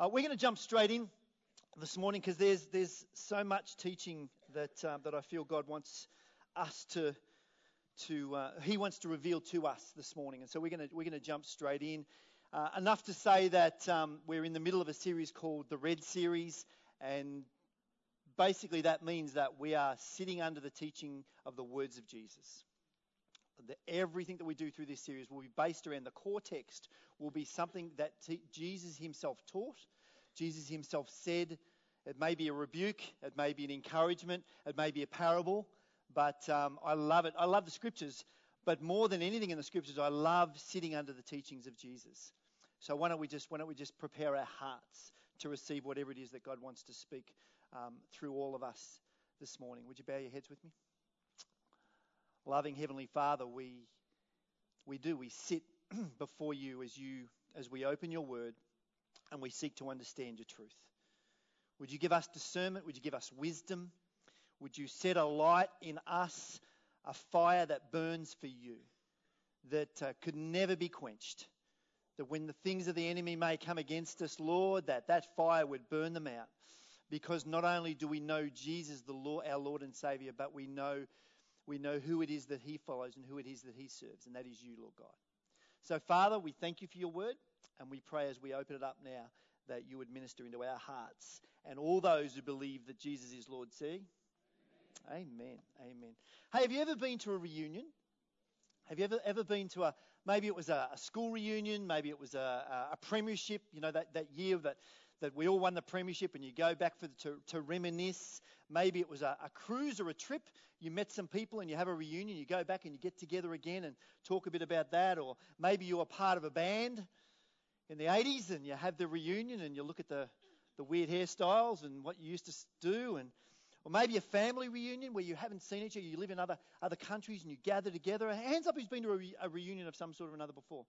Uh, we're going to jump straight in this morning because there's there's so much teaching that uh, that I feel God wants us to to uh, He wants to reveal to us this morning, and so we're going to we're going to jump straight in. Uh, enough to say that um, we're in the middle of a series called the Red Series, and basically that means that we are sitting under the teaching of the words of Jesus the, everything that we do through this series will be based around the core text, will be something that t- Jesus himself taught, Jesus himself said. It may be a rebuke, it may be an encouragement, it may be a parable, but um, I love it. I love the scriptures, but more than anything in the scriptures, I love sitting under the teachings of Jesus. So why don't we just why don't we just prepare our hearts to receive whatever it is that God wants to speak um, through all of us this morning? Would you bow your heads with me? Loving Heavenly Father, we, we do. We sit before you as, you as we open your word and we seek to understand your truth. Would you give us discernment? Would you give us wisdom? Would you set a light in us, a fire that burns for you, that uh, could never be quenched? That when the things of the enemy may come against us, Lord, that that fire would burn them out. Because not only do we know Jesus, the Lord, our Lord and Savior, but we know we know who it is that he follows and who it is that he serves, and that is you, Lord God. So, Father, we thank you for your word, and we pray as we open it up now that you would minister into our hearts and all those who believe that Jesus is Lord. See? Amen. Amen. Hey, have you ever been to a reunion? Have you ever ever been to a maybe it was a, a school reunion, maybe it was a, a, premiership, you know that, that year that that we all won the premiership and you go back for the, to, to reminisce. Maybe it was a, a cruise or a trip. You met some people and you have a reunion. You go back and you get together again and talk a bit about that. Or maybe you were part of a band in the 80s and you have the reunion and you look at the, the weird hairstyles and what you used to do and or maybe a family reunion where you haven't seen each other, you live in other, other countries and you gather together. Hands up who's been to a, re- a reunion of some sort or another before.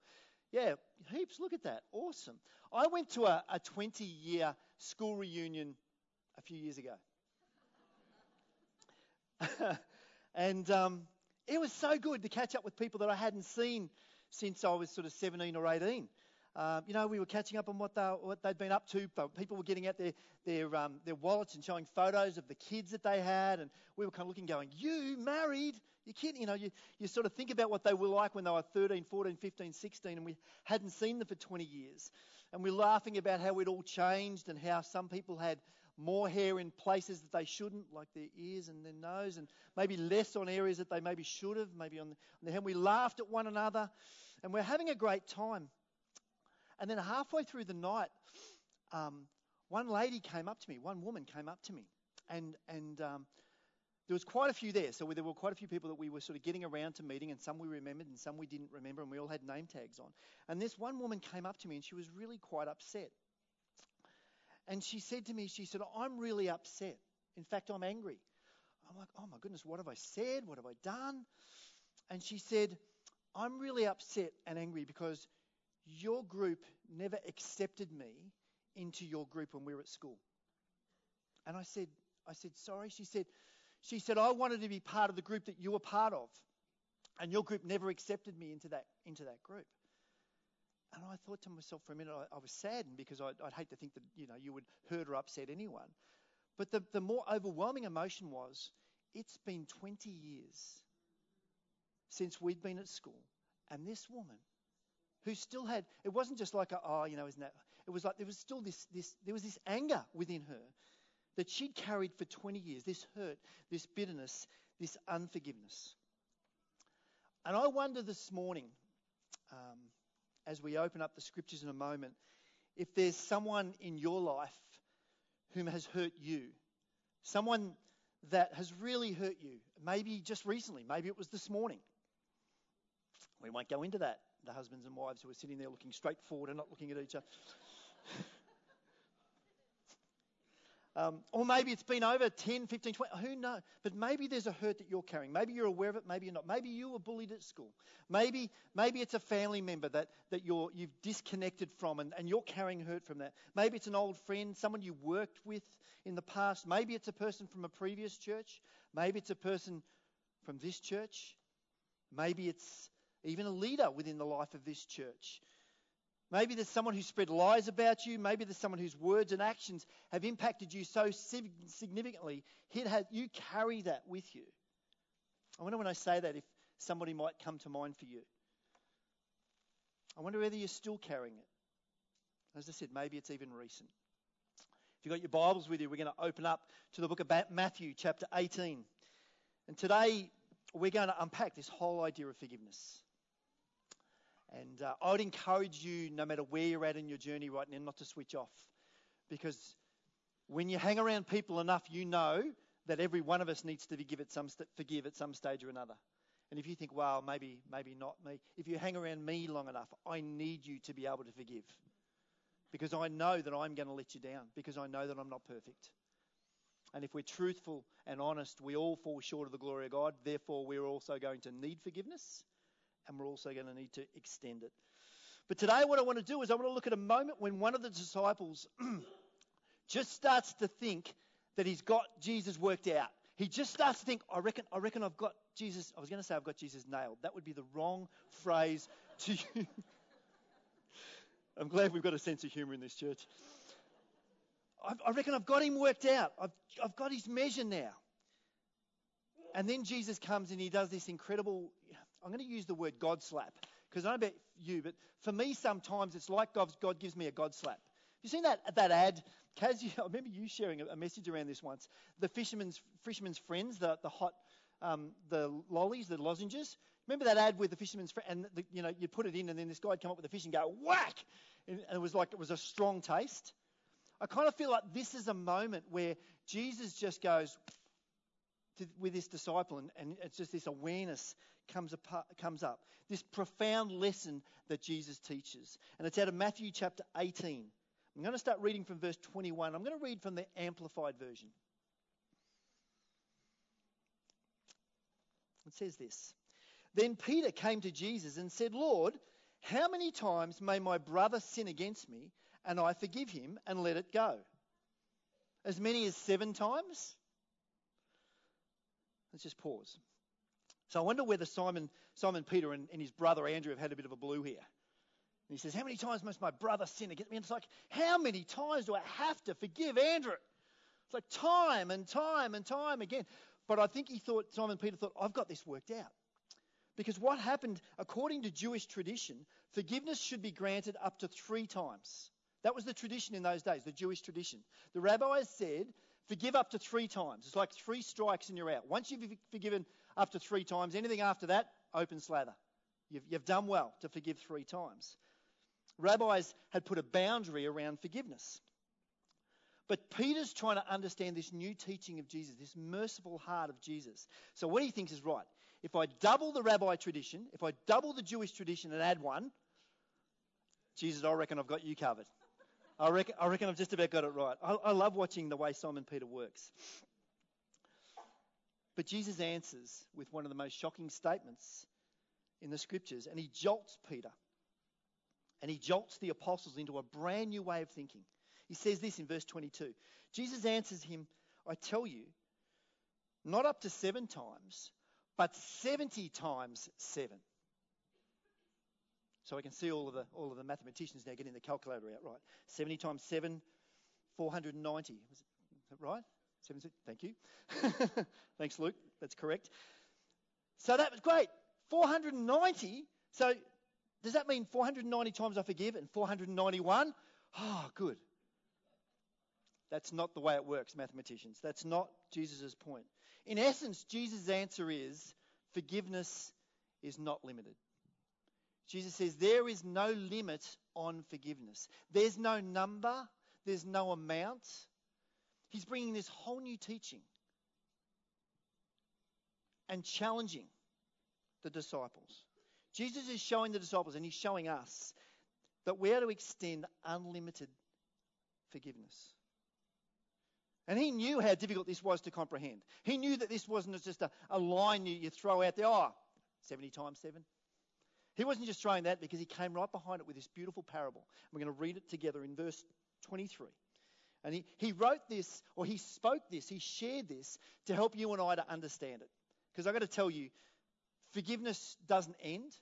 Yeah, heaps. Look at that. Awesome. I went to a, a 20 year school reunion a few years ago. and um, it was so good to catch up with people that I hadn't seen since I was sort of 17 or 18. Um, you know, we were catching up on what, they, what they'd been up to. People were getting out their, their, um, their wallets and showing photos of the kids that they had. And we were kind of looking, going, You married? You kidding? You know, you, you sort of think about what they were like when they were 13, 14, 15, 16, and we hadn't seen them for 20 years. And we we're laughing about how it all changed and how some people had more hair in places that they shouldn't, like their ears and their nose, and maybe less on areas that they maybe should have, maybe on the, on the hand. We laughed at one another, and we're having a great time. And then halfway through the night, um, one lady came up to me, one woman came up to me, and and um, there was quite a few there. So there were quite a few people that we were sort of getting around to meeting, and some we remembered, and some we didn't remember, and we all had name tags on. And this one woman came up to me, and she was really quite upset. And she said to me, she said, "I'm really upset. In fact, I'm angry." I'm like, "Oh my goodness, what have I said? What have I done?" And she said, "I'm really upset and angry because." your group never accepted me into your group when we were at school. And I said, I said, sorry. She said, she said, I wanted to be part of the group that you were part of. And your group never accepted me into that, into that group. And I thought to myself for a minute, I, I was saddened because I'd, I'd, hate to think that, you know, you would hurt or upset anyone. But the, the more overwhelming emotion was, it's been 20 years since we'd been at school. And this woman who still had, it wasn't just like, a, oh, you know, isn't that, it was like there was still this, this, there was this anger within her that she'd carried for 20 years, this hurt, this bitterness, this unforgiveness. And I wonder this morning, um, as we open up the scriptures in a moment, if there's someone in your life whom has hurt you, someone that has really hurt you, maybe just recently, maybe it was this morning. We won't go into that the husbands and wives who are sitting there looking straight forward and not looking at each other. Um, or maybe it's been over 10, 15, 20, who knows? But maybe there's a hurt that you're carrying. Maybe you're aware of it, maybe you're not. Maybe you were bullied at school. Maybe, maybe it's a family member that, that you're, you've disconnected from and, and you're carrying hurt from that. Maybe it's an old friend, someone you worked with in the past. Maybe it's a person from a previous church. Maybe it's a person from this church. Maybe it's even a leader within the life of this church. Maybe there's someone who spread lies about you. Maybe there's someone whose words and actions have impacted you so significantly. You carry that with you. I wonder when I say that if somebody might come to mind for you. I wonder whether you're still carrying it. As I said, maybe it's even recent. If you've got your Bibles with you, we're going to open up to the book of Matthew, chapter 18. And today, we're going to unpack this whole idea of forgiveness. And uh, I would encourage you, no matter where you're at in your journey right now, not to switch off. Because when you hang around people enough, you know that every one of us needs to forgive at some, st- forgive at some stage or another. And if you think, well, maybe, maybe not me, if you hang around me long enough, I need you to be able to forgive. Because I know that I'm going to let you down, because I know that I'm not perfect. And if we're truthful and honest, we all fall short of the glory of God. Therefore, we're also going to need forgiveness and we're also going to need to extend it. But today, what I want to do is I want to look at a moment when one of the disciples just starts to think that he's got Jesus worked out. He just starts to think, I reckon, I reckon I've got Jesus. I was going to say I've got Jesus nailed. That would be the wrong phrase to use. I'm glad we've got a sense of humour in this church. I, I reckon I've got him worked out. I've, I've got his measure now. And then Jesus comes and he does this incredible I'm going to use the word God slap because I don't know about you, but for me, sometimes it's like God, God gives me a God slap. Have You seen that that ad? Kaz, I remember you sharing a, message around this once. The fisherman's fisherman's friends, the the hot, um, the lollies, the lozenges. Remember that ad with the fisherman's friend, and the, you know you put it in, and then this guy'd come up with a fish and go whack, and it was like it was a strong taste. I kind of feel like this is a moment where Jesus just goes to, with this disciple, and, and it's just this awareness comes, apart, comes up. This profound lesson that Jesus teaches. And it's out of Matthew chapter 18. I'm going to start reading from verse 21. I'm going to read from the Amplified Version. It says this Then Peter came to Jesus and said, Lord, how many times may my brother sin against me and I forgive him and let it go? As many as seven times? Let's just pause. So I wonder whether Simon, Simon Peter and, and his brother Andrew have had a bit of a blue here. And he says, How many times must my brother sin against me? And it's like, How many times do I have to forgive Andrew? It's like time and time and time again. But I think he thought, Simon Peter thought, I've got this worked out. Because what happened, according to Jewish tradition, forgiveness should be granted up to three times. That was the tradition in those days, the Jewish tradition. The rabbis said, forgive up to three times. It's like three strikes and you're out. Once you've forgiven up to three times. Anything after that, open slather. You've, you've done well to forgive three times. Rabbis had put a boundary around forgiveness. But Peter's trying to understand this new teaching of Jesus, this merciful heart of Jesus. So what he thinks is right. If I double the rabbi tradition, if I double the Jewish tradition and add one, Jesus, I reckon I've got you covered. I reckon, I reckon I've just about got it right. I, I love watching the way Simon Peter works. But Jesus answers with one of the most shocking statements in the scriptures, and he jolts Peter. And he jolts the apostles into a brand new way of thinking. He says this in verse 22 Jesus answers him, I tell you, not up to seven times, but 70 times seven. So I can see all of the all of the mathematicians now getting the calculator out, right? 70 times 7, 490. Is that right? Seven, thank you. Thanks, Luke. That's correct. So that was great. 490. So does that mean 490 times I forgive and 491? Oh, ah, good. That's not the way it works, mathematicians. That's not Jesus' point. In essence, Jesus' answer is forgiveness is not limited. Jesus says there is no limit on forgiveness. There's no number, there's no amount, He's bringing this whole new teaching and challenging the disciples. Jesus is showing the disciples and he's showing us that we are to extend unlimited forgiveness. And he knew how difficult this was to comprehend. He knew that this wasn't just a, a line you, you throw out there, oh, 70 times 7. He wasn't just throwing that because he came right behind it with this beautiful parable. We're going to read it together in verse 23. And he, he wrote this, or he spoke this, he shared this to help you and I to understand it. Because I've got to tell you, forgiveness doesn't end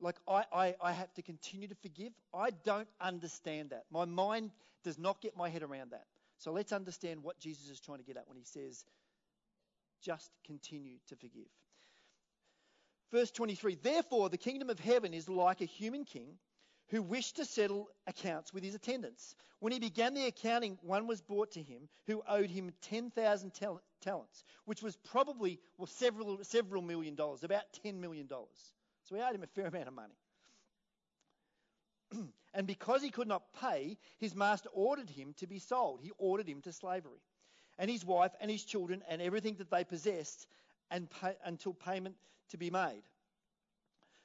Like, I, I, I have to continue to forgive. I don't understand that. My mind does not get my head around that. So let's understand what Jesus is trying to get at when he says, just continue to forgive. Verse 23 Therefore, the kingdom of heaven is like a human king who wished to settle accounts with his attendants. When he began the accounting, one was brought to him who owed him 10,000 tal- talents, which was probably well, several, several million dollars, about $10 million. So he owed him a fair amount of money. and because he could not pay, his master ordered him to be sold. He ordered him to slavery. And his wife and his children and everything that they possessed and pay, until payment to be made.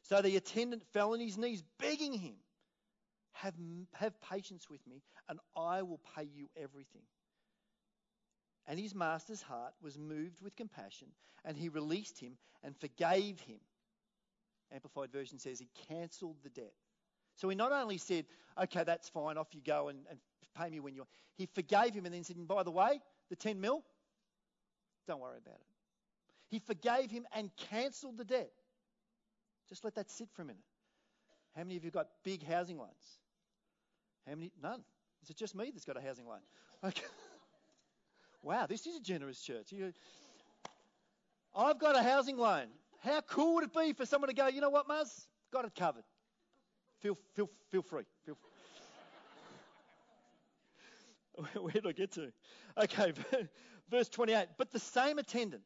So the attendant fell on his knees, begging him, have, have patience with me, and I will pay you everything. And his master's heart was moved with compassion, and he released him and forgave him. Amplified Version says he cancelled the debt. So he not only said, okay, that's fine, off you go and, and pay me when you want. He forgave him and then said, and by the way, the 10 mil, don't worry about it. He forgave him and cancelled the debt. Just let that sit for a minute. How many of you got big housing loans? How many? None. Is it just me that's got a housing loan? Okay. wow, this is a generous church. You, I've got a housing loan. How cool would it be for someone to go, you know what, Muzz? Got it covered. Feel, feel, feel free. Feel Where did I get to? Okay, verse 28. But the same attendant,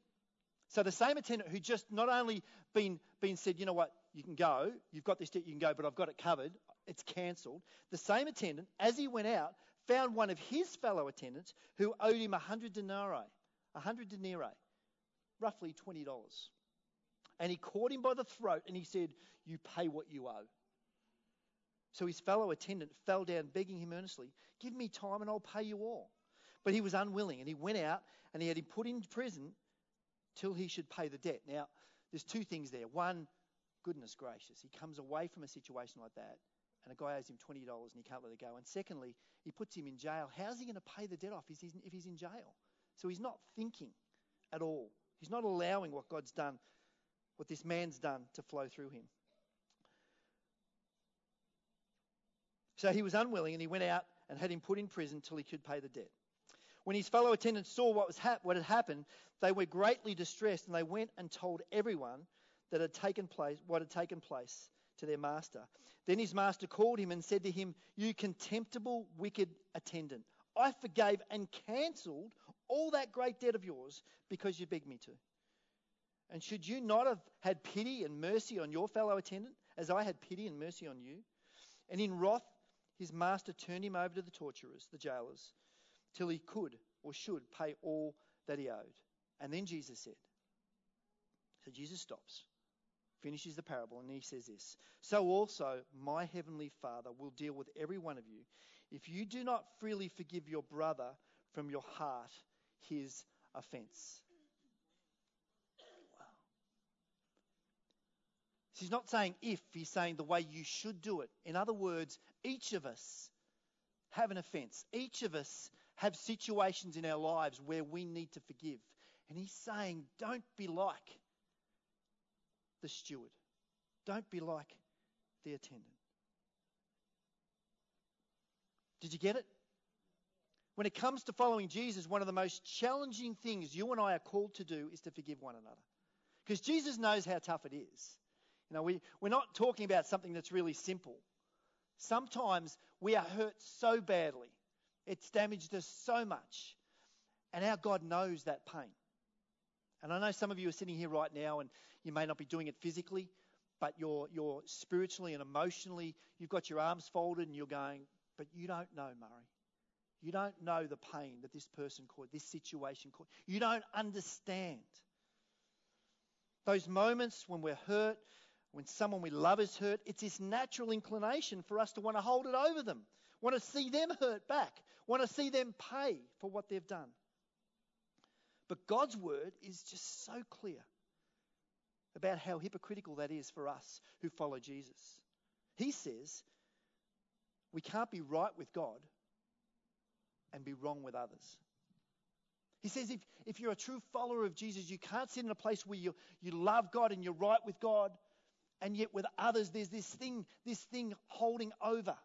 so the same attendant who just not only been, been said, you know what, you can go, you've got this debt, you can go, but I've got it covered, it's cancelled. The same attendant, as he went out, found one of his fellow attendants who owed him a hundred denarii, a hundred denarii, roughly $20. And he caught him by the throat and he said, You pay what you owe. So his fellow attendant fell down, begging him earnestly, Give me time and I'll pay you all. But he was unwilling, and he went out and he had him put in prison till he should pay the debt. Now, there's two things there. One, goodness gracious, he comes away from a situation like that, and a guy owes him $20 and he can't let it go. And secondly, he puts him in jail. How's he going to pay the debt off if he's, in jail? So he's not thinking at all. He's not allowing what God's done, what this man's done, to flow through him. So he was unwilling and he went out and had him put in prison till he could pay the debt. When his fellow attendants saw what, was hap- what had happened, they were greatly distressed and they went and told everyone that had taken place, what had taken place to their master. Then his master called him and said to him, You contemptible, wicked attendant, I forgave and cancelled all that great debt of yours because you begged me to. And should you not have had pity and mercy on your fellow attendant, as I had pity and mercy on you? And in wrath, his master turned him over to the torturers, the jailers, till he could or should pay all that he owed. And then Jesus said, So Jesus stops, finishes the parable, and he says this So also my heavenly Father will deal with every one of you if you do not freely forgive your brother from your heart his offense. He's not saying if, he's saying the way you should do it. In other words, each of us have an offense. Each of us have situations in our lives where we need to forgive. And he's saying, don't be like the steward. Don't be like the attendant. Did you get it? When it comes to following Jesus, one of the most challenging things you and I are called to do is to forgive one another. Because Jesus knows how tough it is. You know, we, we're not talking about something that's really simple. Sometimes we are hurt so badly, it's damaged us so much, and our God knows that pain. And I know some of you are sitting here right now and you may not be doing it physically, but you're, you're spiritually and emotionally, you've got your arms folded and you're going, but you don't know, Murray. You don't know the pain that this person caused, this situation caused. You don't understand. Those moments when we're hurt, when someone we love is hurt, it's this natural inclination for us to want to hold it over them, want to see them hurt back, want to see them pay for what they've done. But God's word is just so clear about how hypocritical that is for us who follow Jesus. He says we can't be right with God and be wrong with others. He says if, if you're a true follower of Jesus, you can't sit in a place where you, you love God and you're right with God And yet with others, there's this thing, this thing holding over,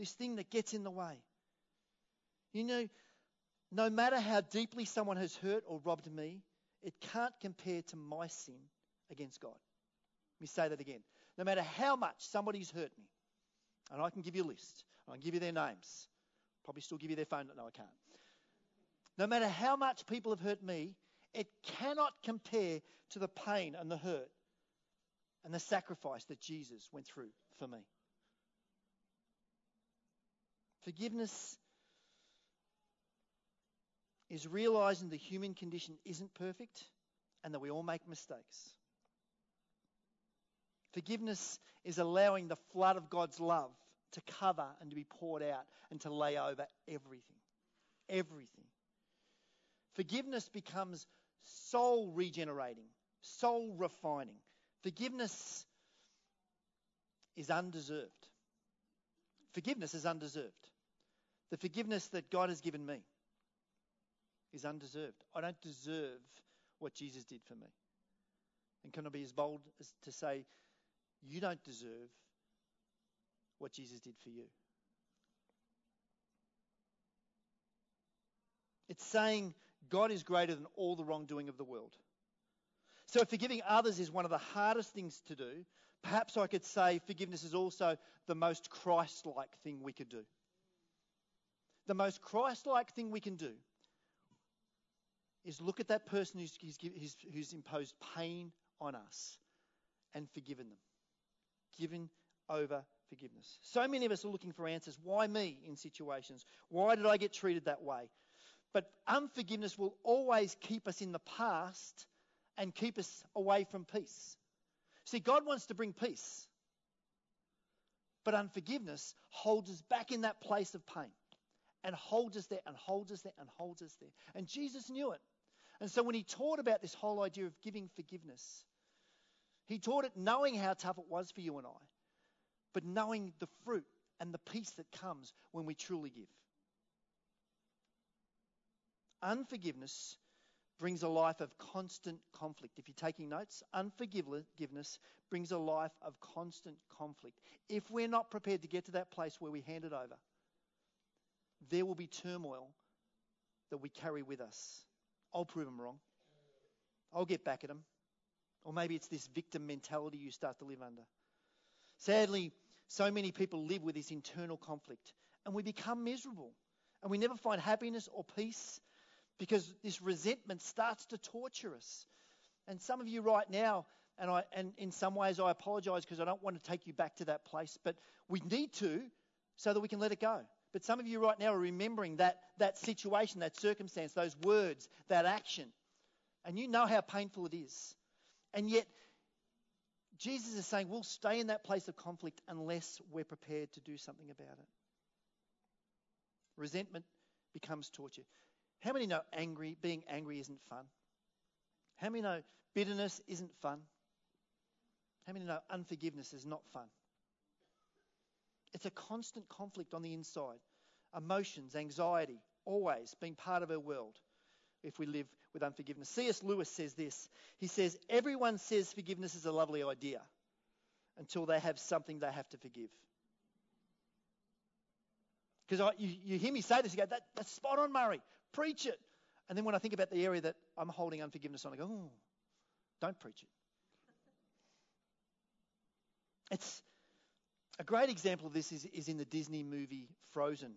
this thing that gets in the way. You know, no matter how deeply someone has hurt or robbed me, it can't compare to my sin against God. Let me say that again. No matter how much somebody's hurt me, and I can give you a list, I can give you their names, probably still give you their phone. No, I can't. No matter how much people have hurt me, it cannot compare to the pain and the hurt and the sacrifice that Jesus went through for me. Forgiveness is realizing the human condition isn't perfect and that we all make mistakes. Forgiveness is allowing the flood of God's love to cover and to be poured out and to lay over everything. Everything. Forgiveness becomes soul regenerating, soul refining. Forgiveness is undeserved. Forgiveness is undeserved. The forgiveness that God has given me is undeserved. I don't deserve what Jesus did for me. And can I be as bold as to say, you don't deserve what Jesus did for you? It's saying God is greater than all the wrongdoing of the world. So, forgiving others is one of the hardest things to do, perhaps I could say forgiveness is also the most Christ like thing we could do. The most Christ like thing we can do is look at that person who's, who's, who's imposed pain on us and forgiven them. Given over forgiveness. So many of us are looking for answers. Why me in situations? Why did I get treated that way? But unforgiveness will always keep us in the past and keep us away from peace. See, God wants to bring peace. But unforgiveness holds us back in that place of pain and holds us there and holds us there and holds us there. And Jesus knew it. And so when he taught about this whole idea of giving forgiveness, he taught it knowing how tough it was for you and I, but knowing the fruit and the peace that comes when we truly give. Unforgiveness brings a life of constant conflict. If you're taking notes, unforgiveness brings a life of constant conflict. If we're not prepared to get to that place where we hand it over, there will be turmoil that we carry with us. I'll prove them wrong. I'll get back at them. Or maybe it's this victim mentality you start to live under. Sadly, so many people live with this internal conflict and we become miserable and we never find happiness or peace because this resentment starts to torture us. And some of you right now, and, I, and in some ways I apologize because I don't want to take you back to that place, but we need to so that we can let it go. But some of you right now are remembering that, that situation, that circumstance, those words, that action. And you know how painful it is. And yet, Jesus is saying we'll stay in that place of conflict unless we're prepared to do something about it. Resentment becomes torture. How many know angry, being angry isn't fun? How many know bitterness isn't fun? How many know unforgiveness is not fun? It's a constant conflict on the inside. Emotions, anxiety, always being part of our world if we live with unforgiveness. C.S. Lewis says this. He says, Everyone says forgiveness is a lovely idea until they have something they have to forgive. Because you, you hear me say this, you go, that, that's spot on, Murray. Preach it. And then when I think about the area that I'm holding unforgiveness on, I go, oh, don't preach it. It's a great example of this is, is in the Disney movie Frozen,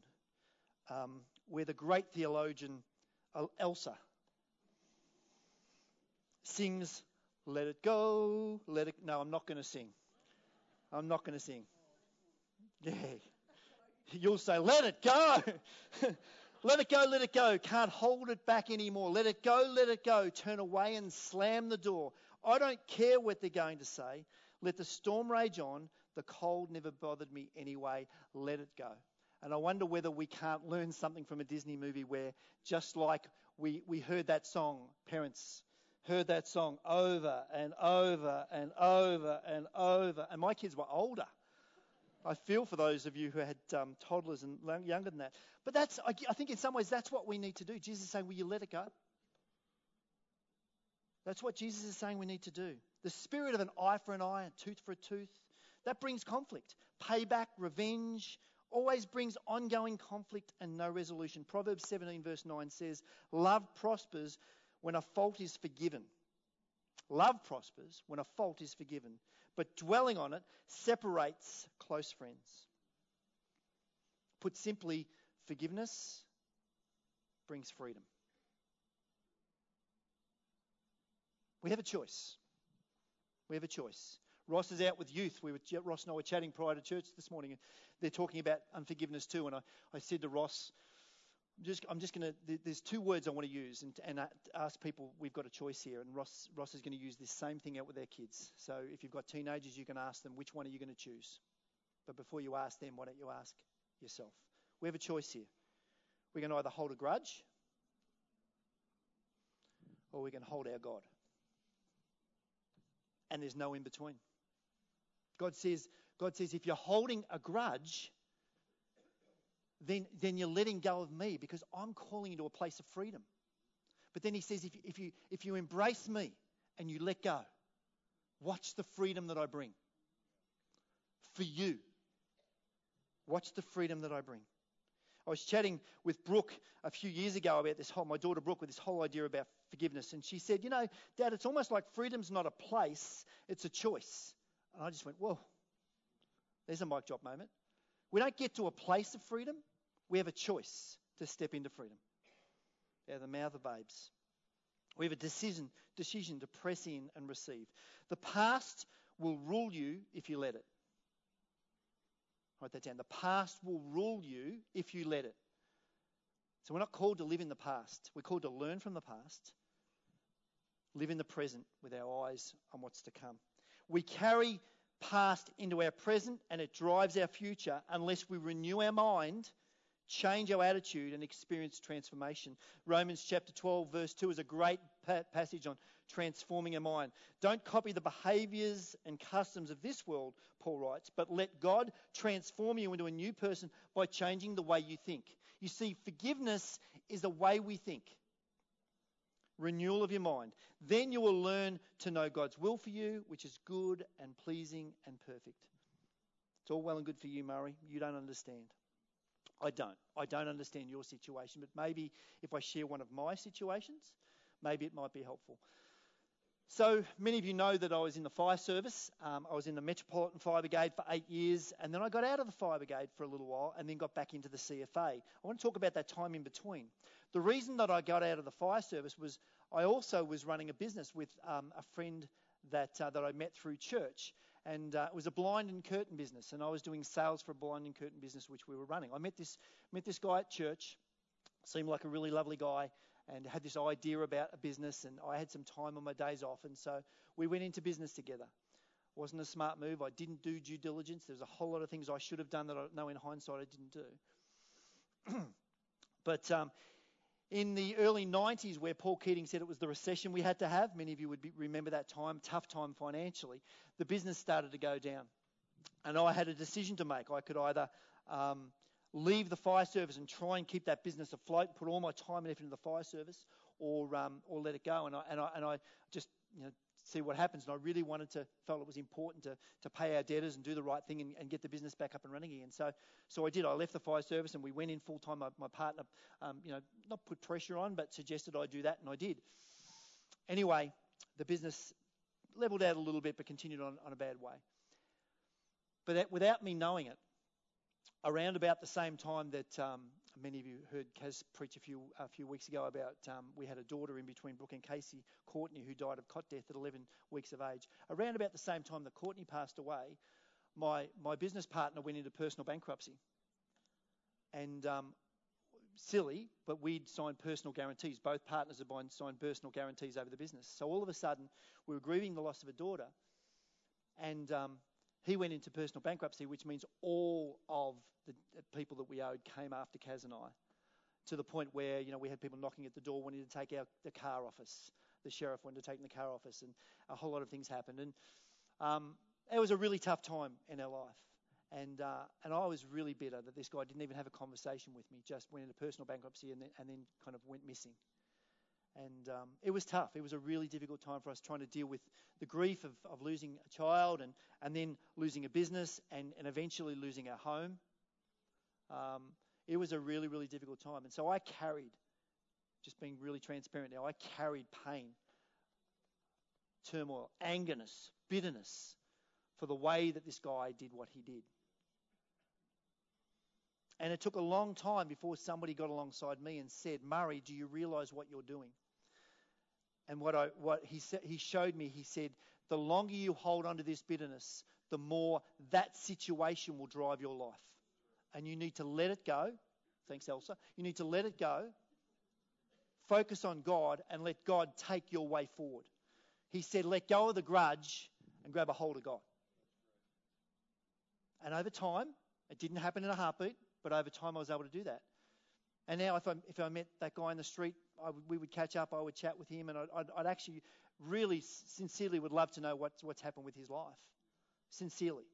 um, where the great theologian Elsa sings, Let it go, let it. No, I'm not going to sing. I'm not going to sing. Yeah. You'll say, Let it go. Let it go, let it go. Can't hold it back anymore. Let it go, let it go. Turn away and slam the door. I don't care what they're going to say. Let the storm rage on. The cold never bothered me anyway. Let it go. And I wonder whether we can't learn something from a Disney movie where, just like we, we heard that song, parents heard that song over and over and over and over. And my kids were older. I feel for those of you who had um, toddlers and younger than that. But that's, I, I think in some ways, that's what we need to do. Jesus is saying, Will you let it go? That's what Jesus is saying we need to do. The spirit of an eye for an eye, a tooth for a tooth, that brings conflict. Payback, revenge, always brings ongoing conflict and no resolution. Proverbs 17, verse 9 says, Love prospers when a fault is forgiven. Love prospers when a fault is forgiven, but dwelling on it separates close friends. Put simply, forgiveness brings freedom. We have a choice. We have a choice. Ross is out with youth. We were, Ross and I were chatting prior to church this morning, and they're talking about unforgiveness too. And I, I said to Ross, I'm just, I'm just going to, there's two words I want to use and, and ask people, we've got a choice here. And Ross, Ross is going to use this same thing out with their kids. So if you've got teenagers, you can ask them, which one are you going to choose? But before you ask them, why don't you ask yourself? We have a choice here. We can either hold a grudge or we can hold our God and there's no in between. God says, God says, if you're holding a grudge, then, then you're letting go of me because I'm calling you to a place of freedom. But then he says, if, if, you, if you embrace me and you let go, watch the freedom that I bring for you. Watch the freedom that I bring. I was chatting with Brooke a few years ago about this whole, my daughter Brooke, with this whole idea about forgiveness. And she said, You know, Dad, it's almost like freedom's not a place, it's a choice. And I just went, Whoa, there's a mic drop moment. We don't get to a place of freedom, we have a choice to step into freedom. Out of the mouth of babes. We have a decision, decision to press in and receive. The past will rule you if you let it. Write that down. The past will rule you if you let it. So we're not called to live in the past. We're called to learn from the past, live in the present with our eyes on what's to come. We carry past into our present and it drives our future unless we renew our mind, change our attitude, and experience transformation. Romans chapter 12, verse 2 is a great passage on transforming a mind. Don't copy the behaviors and customs of this world, Paul writes, but let God transform you into a new person by changing the way you think. You see, forgiveness is the way we think. Renewal of your mind. Then you will learn to know God's will for you, which is good and pleasing and perfect. It's all well and good for you, Murray. You don't understand. I don't. I don't understand your situation, but maybe if I share one of my situations, maybe it might be helpful. So many of you know that I was in the fire service. Um, I was in the Metropolitan Fire Brigade for eight years, and then I got out of the fire brigade for a little while, and then got back into the CFA. I want to talk about that time in between. The reason that I got out of the fire service was I also was running a business with um, a friend that uh, that I met through church, and uh, it was a blind and curtain business, and I was doing sales for a blind and curtain business which we were running. I met this met this guy at church, seemed like a really lovely guy and had this idea about a business, and I had some time on my days off, and so we went into business together. Wasn't a smart move. I didn't do due diligence. There's a whole lot of things I should have done that I know in hindsight I didn't do. but um, in the early 90s, where Paul Keating said it was the recession we had to have, many of you would be, remember that time, tough time financially, the business started to go down. And I had a decision to make. I could either um, leave the fire service and try and keep that business afloat, put all my time and effort into the fire service, or um, or let it go. And I and I and I just you know see what happens. And I really wanted to felt it was important to to pay our debtors and do the right thing and, and get the business back up and running again. So so I did. I left the fire service and we went in full time. My, my partner, um, you know, not put pressure on, but suggested I do that, and I did. Anyway, the business leveled out a little bit, but continued on, on a bad way. But that, without me knowing it, around about the same time that um, many of you heard Kaz preach a few a few weeks ago about um, we had a daughter in between Brooke and Casey Courtney who died of cot death at 11 weeks of age. Around about the same time that Courtney passed away, my my business partner went into personal bankruptcy. And um, silly, but we'd signed personal guarantees. Both partners had signed personal guarantees over the business. So all of a sudden, we were grieving the loss of a daughter, and um, he went into personal bankruptcy, which means all of the people that we owed came after Kaz and I, to the point where you know we had people knocking at the door wanting to take our the car off us. The sheriff wanted to take the car off us, and a whole lot of things happened. And um, it was a really tough time in our life. And uh, and I was really bitter that this guy didn't even have a conversation with me. Just went into personal bankruptcy and then, and then kind of went missing. And um, it was tough. It was a really difficult time for us trying to deal with the grief of, of losing a child and, and then losing a business and, and eventually losing our home. Um, it was a really, really difficult time. And so I carried, just being really transparent now, I carried pain, turmoil, angerness, bitterness for the way that this guy did what he did. And it took a long time before somebody got alongside me and said, Murray, do you realize what you're doing? And what, I, what he, sa- he showed me, he said, the longer you hold on to this bitterness, the more that situation will drive your life. And you need to let it go. Thanks, Elsa. You need to let it go, focus on God, and let God take your way forward. He said, let go of the grudge and grab a hold of God. And over time, it didn't happen in a heartbeat, but over time I was able to do that. And now, if I, if I met that guy in the street, we would catch up, I would chat with him, and I'd, I'd, actually really sincerely would love to know what's, what's happened with his life. Sincerely.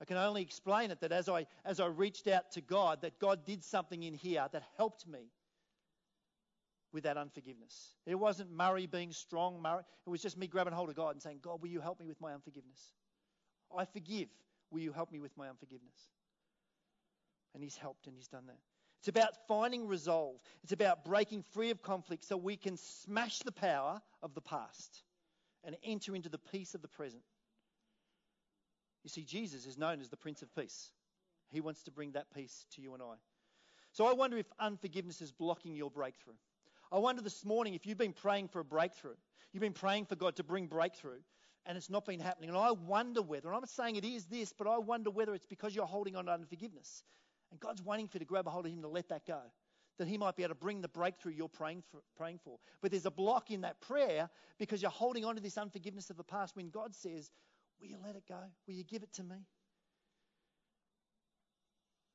I can only explain it that as I, as I reached out to God, that God did something in here that helped me with that unforgiveness. It wasn't Murray being strong, Murray. It was just me grabbing hold of God and saying, God, will you help me with my unforgiveness? I forgive. Will you help me with my unforgiveness? And He's helped and He's done that. It's about finding resolve. It's about breaking free of conflict so we can smash the power of the past and enter into the peace of the present. You see, Jesus is known as the Prince of Peace. He wants to bring that peace to you and I. So I wonder if unforgiveness is blocking your breakthrough. I wonder this morning if you've been praying for a breakthrough, you've been praying for God to bring breakthrough, and it's not been happening. And I wonder whether, and I'm not saying it is this, but I wonder whether it's because you're holding on to unforgiveness. And God's waiting for you to grab a hold of Him to let that go, that He might be able to bring the breakthrough you're praying for. Praying for. But there's a block in that prayer because you're holding on to this unforgiveness of the past when God says, Will you let it go? Will you give it to me?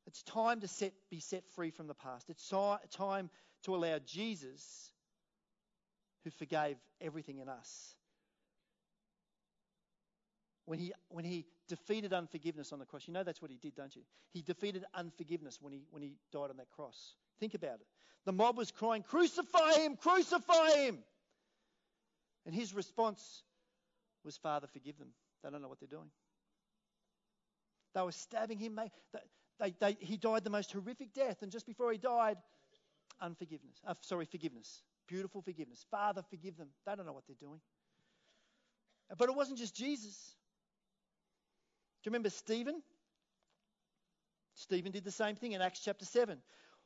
It's time to set, be set free from the past. It's time to allow Jesus, who forgave everything in us, when he, when he defeated unforgiveness on the cross. You know that's what he did, don't you? He defeated unforgiveness when he, when he died on that cross. Think about it. The mob was crying, Crucify him! Crucify him! And his response was, Father, forgive them. They don't know what they're doing. They were stabbing him. They, they, they, he died the most horrific death. And just before he died, unforgiveness. Uh, sorry, forgiveness. Beautiful forgiveness. Father, forgive them. They don't know what they're doing. But it wasn't just Jesus. You remember Stephen? Stephen did the same thing in Acts chapter 7.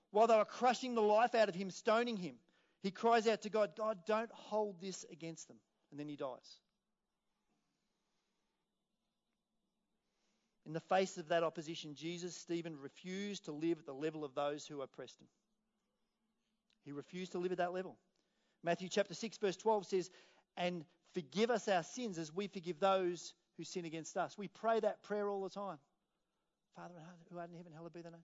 While they were crushing the life out of him, stoning him, he cries out to God, God, don't hold this against them. And then he dies. In the face of that opposition, Jesus, Stephen, refused to live at the level of those who oppressed him. He refused to live at that level. Matthew chapter 6, verse 12 says, And forgive us our sins as we forgive those who sin against us. We pray that prayer all the time. Father who art in heaven, hallowed be thy name.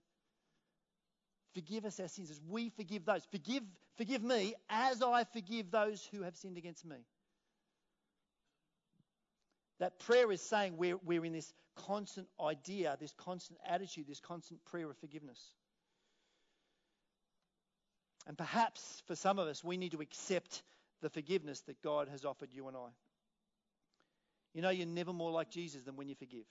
Forgive us our sins as we forgive those. Forgive, forgive me as I forgive those who have sinned against me. That prayer is saying we're, we're in this constant idea, this constant attitude, this constant prayer of forgiveness. And perhaps for some of us, we need to accept the forgiveness that God has offered you and I. You know, you're never more like Jesus than when you forgive.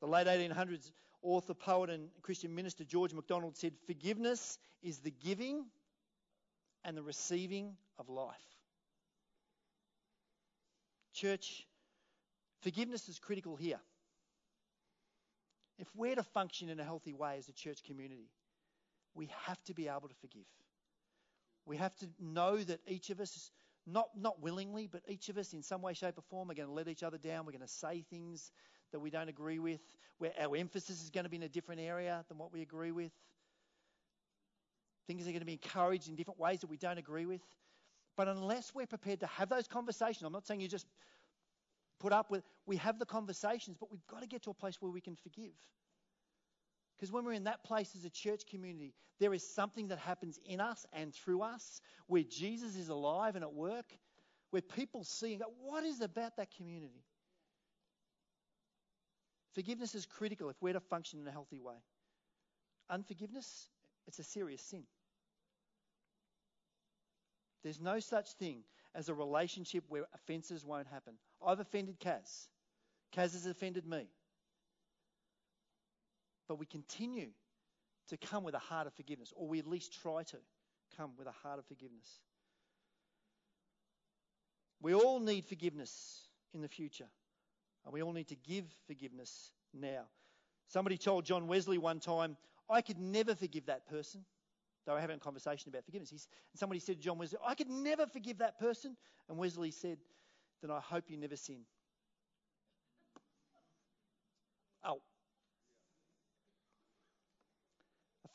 The late 1800s author, poet, and Christian minister George MacDonald said, Forgiveness is the giving and the receiving of life. Church, forgiveness is critical here. If we're to function in a healthy way as a church community, we have to be able to forgive. We have to know that each of us, not, not willingly, but each of us in some way, shape, or form are going to let each other down. We're going to say things that we don't agree with, where our emphasis is going to be in a different area than what we agree with. Things are going to be encouraged in different ways that we don't agree with. But unless we're prepared to have those conversations, I'm not saying you just put up with, we have the conversations, but we've got to get to a place where we can forgive. Because when we're in that place as a church community, there is something that happens in us and through us where Jesus is alive and at work, where people see and go, What is about that community? Forgiveness is critical if we're to function in a healthy way. Unforgiveness, it's a serious sin. There's no such thing as a relationship where offences won't happen. I've offended Kaz. Kaz has offended me. But we continue to come with a heart of forgiveness, or we at least try to come with a heart of forgiveness. We all need forgiveness in the future, and we all need to give forgiveness now. Somebody told John Wesley one time, I could never forgive that person. They were having a conversation about forgiveness. He's, and somebody said to John Wesley, I could never forgive that person. And Wesley said, Then I hope you never sin. Oh.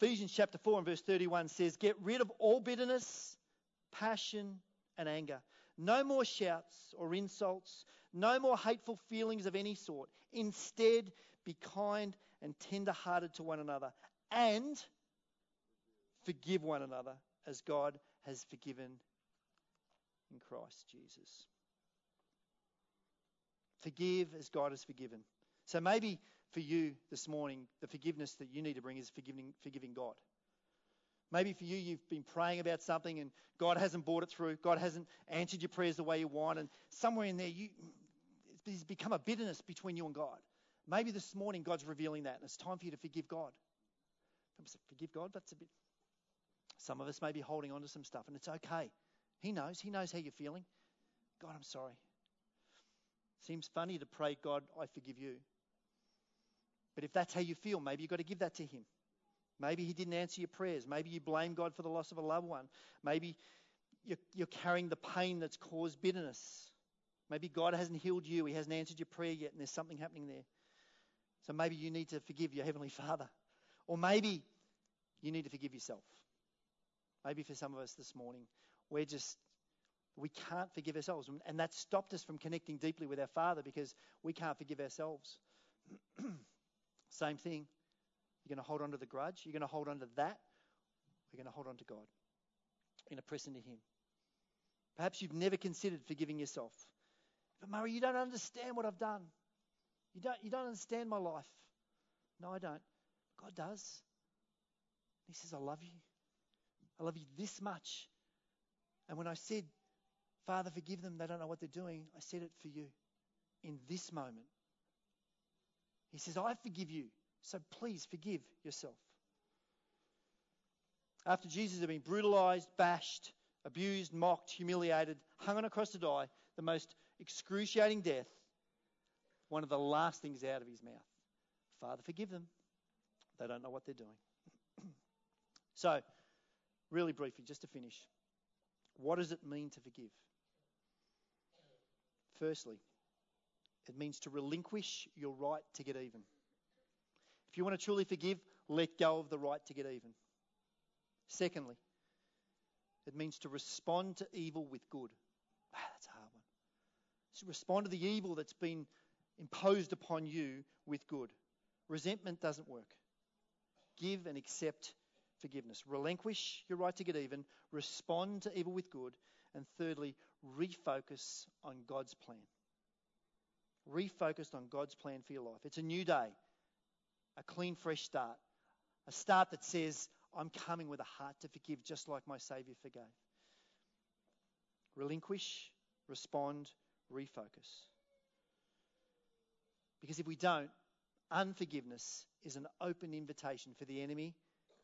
Ephesians chapter 4 and verse 31 says, Get rid of all bitterness, passion, and anger. No more shouts or insults. No more hateful feelings of any sort. Instead, be kind and tender hearted to one another. And forgive one another as God has forgiven in Christ Jesus. Forgive as God has forgiven. So maybe for you this morning, the forgiveness that you need to bring is forgiving, forgiving God. Maybe for you, you've been praying about something and God hasn't brought it through. God hasn't answered your prayers the way you want. And somewhere in there, you, it's become a bitterness between you and God. Maybe this morning, God's revealing that, and it's time for you to forgive God. Forgive God? That's a bit. Some of us may be holding on to some stuff, and it's okay. He knows. He knows how you're feeling. God, I'm sorry. Seems funny to pray, God, I forgive you. But if that's how you feel, maybe you've got to give that to Him. Maybe He didn't answer your prayers. Maybe you blame God for the loss of a loved one. Maybe you're, you're carrying the pain that's caused bitterness. Maybe God hasn't healed you. He hasn't answered your prayer yet, and there's something happening there. So maybe you need to forgive your Heavenly Father. Or maybe you need to forgive yourself. Maybe for some of us this morning, we're just, we can't forgive ourselves. And that stopped us from connecting deeply with our Father because we can't forgive ourselves. Same thing. You're going to hold on to the grudge. You're going to hold on to that. You're going to hold on to God. You're going to press into Him. Perhaps you've never considered forgiving yourself. But Murray, you don't understand what I've done. You don't, you don't understand my life. No, I don't. God does. He says, I love you. I love you this much. And when I said, Father, forgive them, they don't know what they're doing, I said it for you in this moment. He says, I forgive you. So please forgive yourself. After Jesus had been brutalized, bashed, abused, mocked, humiliated, hung on a cross to die, the most excruciating death, one of the last things out of his mouth Father, forgive them. They don't know what they're doing. so, really briefly, just to finish, what does it mean to forgive? Firstly, it means to relinquish your right to get even. If you want to truly forgive, let go of the right to get even. Secondly, it means to respond to evil with good. Ah, that's a hard one. To respond to the evil that's been imposed upon you with good. Resentment doesn't work. Give and accept forgiveness. Relinquish your right to get even. Respond to evil with good. And thirdly, refocus on God's plan. Refocus on God's plan for your life. It's a new day, a clean, fresh start. A start that says, I'm coming with a heart to forgive just like my Savior forgave. Relinquish, respond, refocus. Because if we don't, unforgiveness is an open invitation for the enemy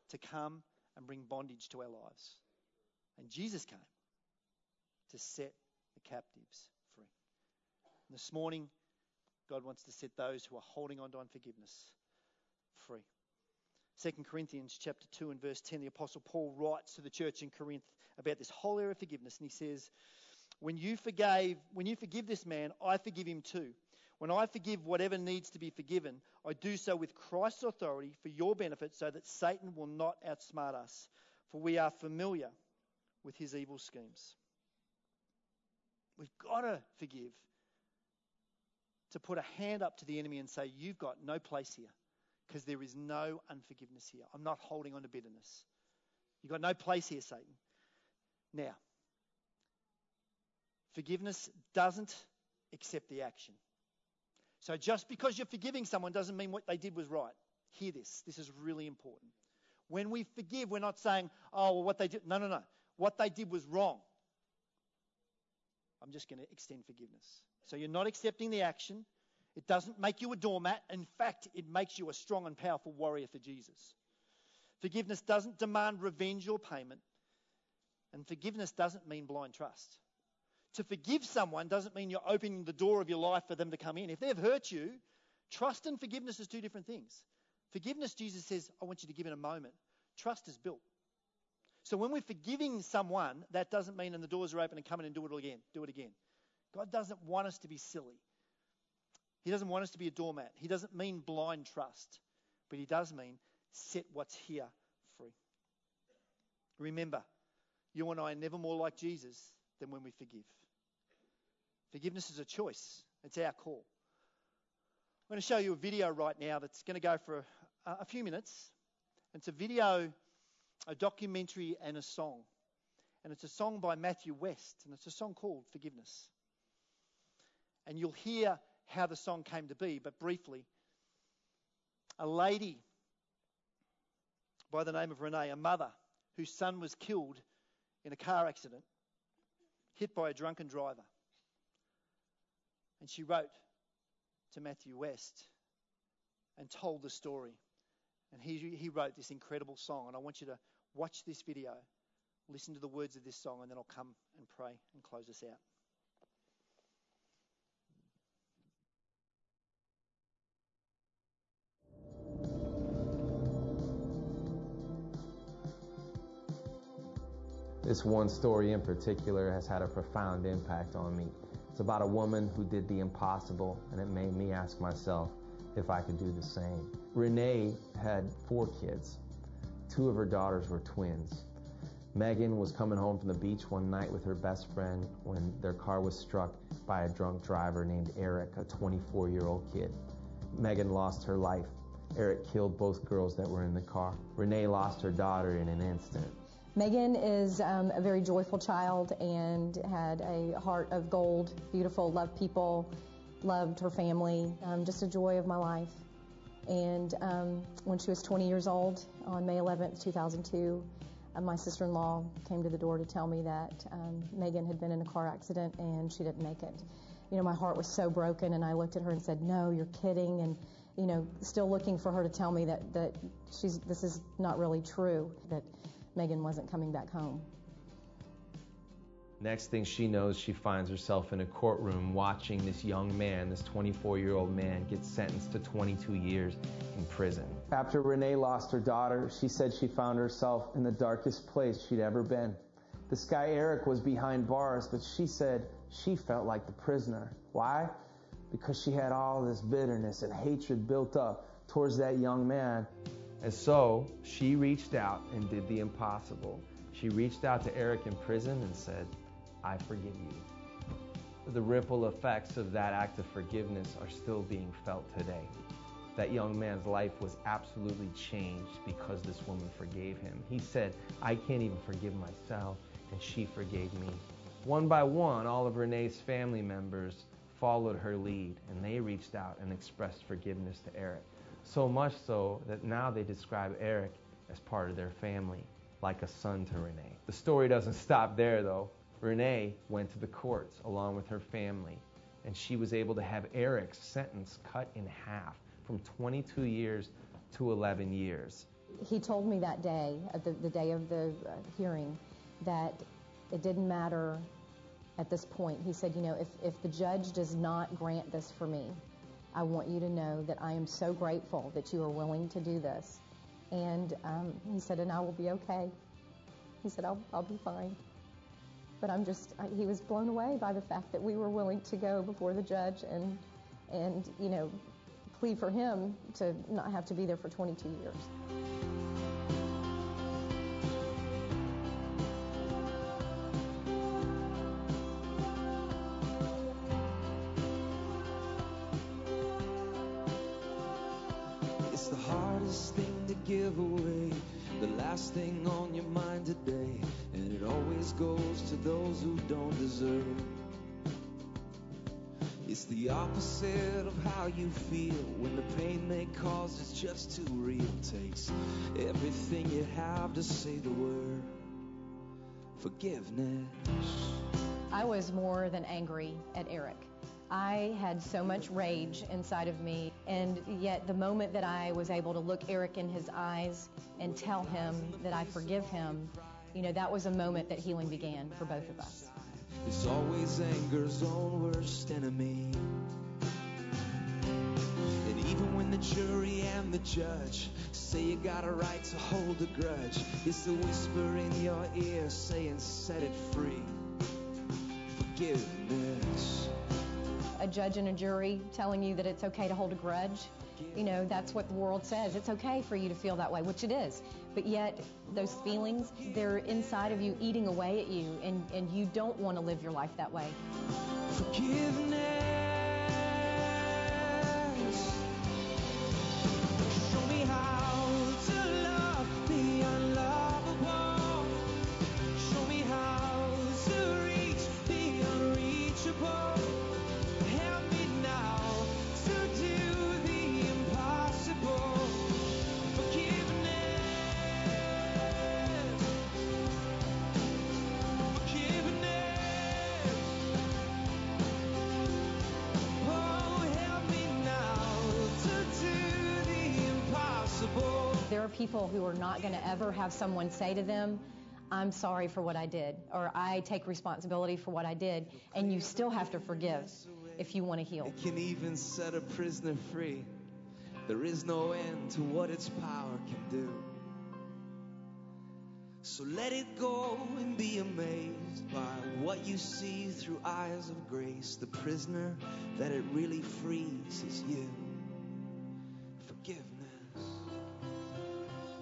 to come and bring bondage to our lives. And Jesus came to set the captives free. And this morning, God wants to set those who are holding on to unforgiveness free. 2 Corinthians chapter 2 and verse 10, the Apostle Paul writes to the church in Corinth about this whole area of forgiveness, and he says, When you forgave, when you forgive this man, I forgive him too. When I forgive whatever needs to be forgiven, I do so with Christ's authority for your benefit so that Satan will not outsmart us, for we are familiar with his evil schemes. We've got to forgive. To put a hand up to the enemy and say, You've got no place here because there is no unforgiveness here. I'm not holding on to bitterness. You've got no place here, Satan. Now, forgiveness doesn't accept the action. So just because you're forgiving someone doesn't mean what they did was right. Hear this. This is really important. When we forgive, we're not saying, oh, well, what they did. No, no, no. What they did was wrong. I'm just going to extend forgiveness. So you're not accepting the action. It doesn't make you a doormat. In fact, it makes you a strong and powerful warrior for Jesus. Forgiveness doesn't demand revenge or payment. And forgiveness doesn't mean blind trust. To forgive someone doesn't mean you're opening the door of your life for them to come in. If they've hurt you, trust and forgiveness is two different things. Forgiveness, Jesus says, I want you to give in a moment. Trust is built. So when we're forgiving someone, that doesn't mean and the doors are open and come in and do it all again. Do it again. God doesn't want us to be silly. He doesn't want us to be a doormat. He doesn't mean blind trust, but he does mean set what's here free. Remember, you and I are never more like Jesus than when we forgive. Forgiveness is a choice, it's our call. I'm going to show you a video right now that's going to go for a, a few minutes. It's a video, a documentary, and a song. And it's a song by Matthew West, and it's a song called Forgiveness. And you'll hear how the song came to be, but briefly. A lady by the name of Renee, a mother whose son was killed in a car accident, hit by a drunken driver. And she wrote to Matthew West and told the story. And he, he wrote this incredible song. And I want you to watch this video, listen to the words of this song, and then I'll come and pray and close us out. This one story in particular has had a profound impact on me. It's about a woman who did the impossible, and it made me ask myself if I could do the same. Renee had four kids. Two of her daughters were twins. Megan was coming home from the beach one night with her best friend when their car was struck by a drunk driver named Eric, a 24 year old kid. Megan lost her life. Eric killed both girls that were in the car. Renee lost her daughter in an instant. Megan is um, a very joyful child and had a heart of gold, beautiful, loved people, loved her family, um, just a joy of my life. And um, when she was 20 years old, on May 11th, 2002, uh, my sister-in-law came to the door to tell me that um, Megan had been in a car accident and she didn't make it. You know, my heart was so broken, and I looked at her and said, "No, you're kidding." And you know, still looking for her to tell me that that she's this is not really true. That Megan wasn't coming back home. Next thing she knows, she finds herself in a courtroom watching this young man, this 24 year old man, get sentenced to 22 years in prison. After Renee lost her daughter, she said she found herself in the darkest place she'd ever been. This guy Eric was behind bars, but she said she felt like the prisoner. Why? Because she had all this bitterness and hatred built up towards that young man. And so she reached out and did the impossible. She reached out to Eric in prison and said, I forgive you. The ripple effects of that act of forgiveness are still being felt today. That young man's life was absolutely changed because this woman forgave him. He said, I can't even forgive myself, and she forgave me. One by one, all of Renee's family members followed her lead, and they reached out and expressed forgiveness to Eric. So much so that now they describe Eric as part of their family, like a son to Renee. The story doesn't stop there though. Renee went to the courts along with her family, and she was able to have Eric's sentence cut in half from 22 years to 11 years. He told me that day, the, the day of the uh, hearing, that it didn't matter at this point. He said, you know, if, if the judge does not grant this for me, I want you to know that I am so grateful that you are willing to do this. And um, he said, and I will be okay. He said, I'll, I'll be fine. But I'm just, I, he was blown away by the fact that we were willing to go before the judge and, and, you know, plead for him to not have to be there for 22 years. Thing on your mind today, and it always goes to those who don't deserve. It's the opposite of how you feel when the pain they cause is just too real. Takes everything you have to say the word forgiveness. I was more than angry at Eric. I had so much rage inside of me, and yet the moment that I was able to look Eric in his eyes and tell him that I forgive him, you know, that was a moment that healing began for both of us. It's always anger's own worst enemy. And even when the jury and the judge say you got a right to hold a grudge, it's the whisper in your ear saying, set it free. Forgiveness. A judge and a jury telling you that it's okay to hold a grudge, you know, that's what the world says. It's okay for you to feel that way, which it is. But yet, those feelings, they're inside of you eating away at you, and, and you don't want to live your life that way. Forgiveness. People who are not going to ever have someone say to them, I'm sorry for what I did, or I take responsibility for what I did, and you still have to forgive if you want to heal. It can even set a prisoner free. There is no end to what its power can do. So let it go and be amazed by what you see through eyes of grace. The prisoner that it really frees is you.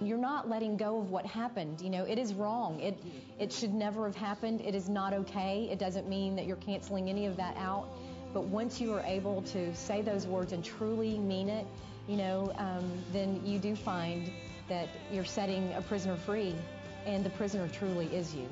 You're not letting go of what happened. You know, it is wrong. It it should never have happened. It is not okay. It doesn't mean that you're canceling any of that out. But once you are able to say those words and truly mean it, you know, um, then you do find that you're setting a prisoner free, and the prisoner truly is you.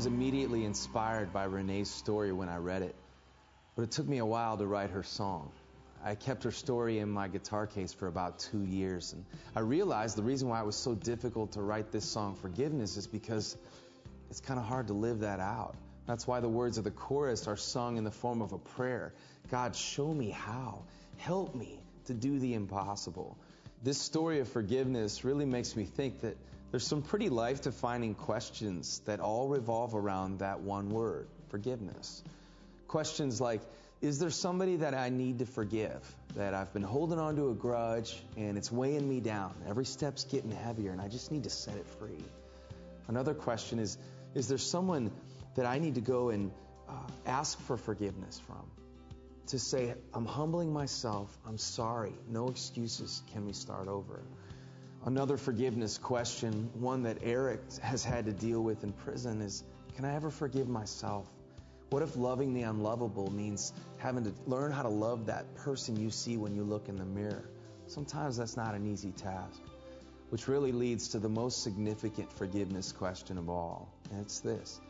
Was immediately inspired by Renee's story when I read it, but it took me a while to write her song. I kept her story in my guitar case for about two years, and I realized the reason why it was so difficult to write this song, Forgiveness, is because it's kind of hard to live that out. That's why the words of the chorus are sung in the form of a prayer God, show me how. Help me to do the impossible. This story of forgiveness really makes me think that there's some pretty life defining questions that all revolve around that one word forgiveness. Questions like Is there somebody that I need to forgive? That I've been holding on to a grudge and it's weighing me down? Every step's getting heavier and I just need to set it free. Another question is Is there someone that I need to go and uh, ask for forgiveness from? To say, I'm humbling myself, I'm sorry, no excuses, can we start over? Another forgiveness question, one that Eric has had to deal with in prison, is Can I ever forgive myself? What if loving the unlovable means having to learn how to love that person you see when you look in the mirror? Sometimes that's not an easy task, which really leads to the most significant forgiveness question of all. And it's this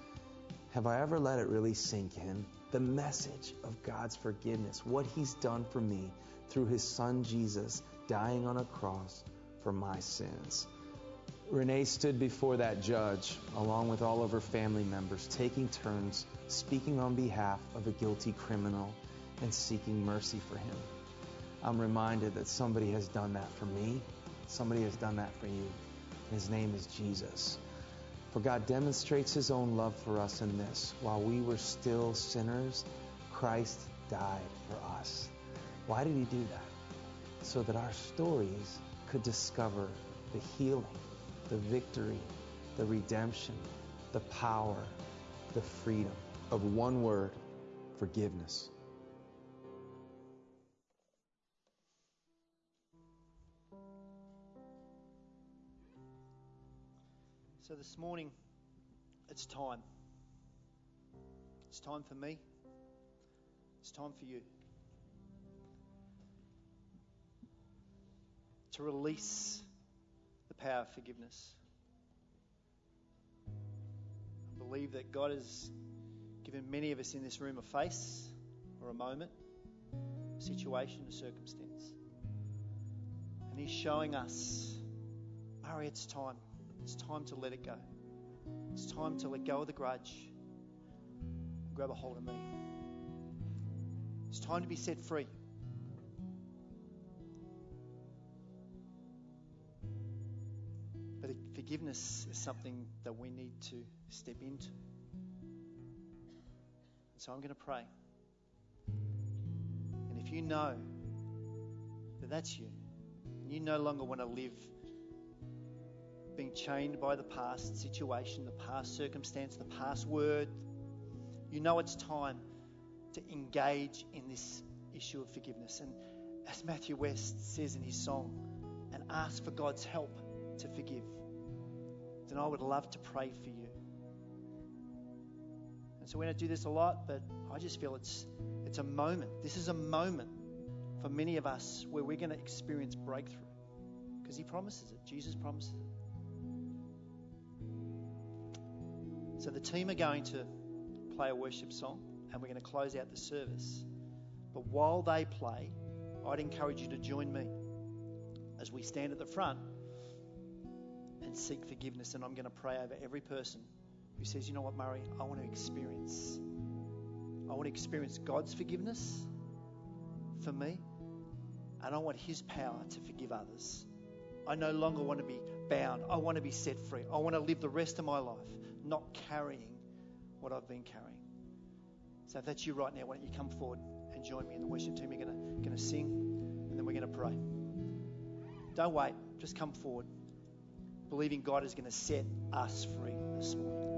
Have I ever let it really sink in? The message of God's forgiveness, what He's done for me through His Son Jesus dying on a cross for my sins. Renee stood before that judge, along with all of her family members, taking turns speaking on behalf of a guilty criminal and seeking mercy for him. I'm reminded that somebody has done that for me, somebody has done that for you. His name is Jesus. For God demonstrates his own love for us in this while we were still sinners, Christ died for us. Why did he do that? So that our stories could discover the healing, the victory, the redemption, the power, the freedom of one word forgiveness. So this morning, it's time. It's time for me. It's time for you. To release the power of forgiveness. I believe that God has given many of us in this room a face or a moment, a situation, a circumstance. And He's showing us, Murray, it's time. It's time to let it go. It's time to let go of the grudge and grab a hold of me. It's time to be set free. Forgiveness is something that we need to step into. So I'm going to pray. And if you know that that's you, and you no longer want to live being chained by the past situation, the past circumstance, the past word, you know it's time to engage in this issue of forgiveness. And as Matthew West says in his song, and ask for God's help to forgive, then I would love to pray for you. And so we don't do this a lot, but I just feel it's it's a moment. This is a moment for many of us where we're going to experience breakthrough because he promises it. Jesus promises it. So the team are going to play a worship song and we're going to close out the service. But while they play, I'd encourage you to join me as we stand at the front and seek forgiveness. And I'm going to pray over every person who says, you know what, Murray, I want to experience. I want to experience God's forgiveness for me, and I want His power to forgive others. I no longer want to be bound. I want to be set free. I want to live the rest of my life not carrying what I've been carrying. So if that's you right now, why don't you come forward and join me in the worship team? We're going to, going to sing and then we're going to pray. Don't wait, just come forward, believing God is going to set us free this morning.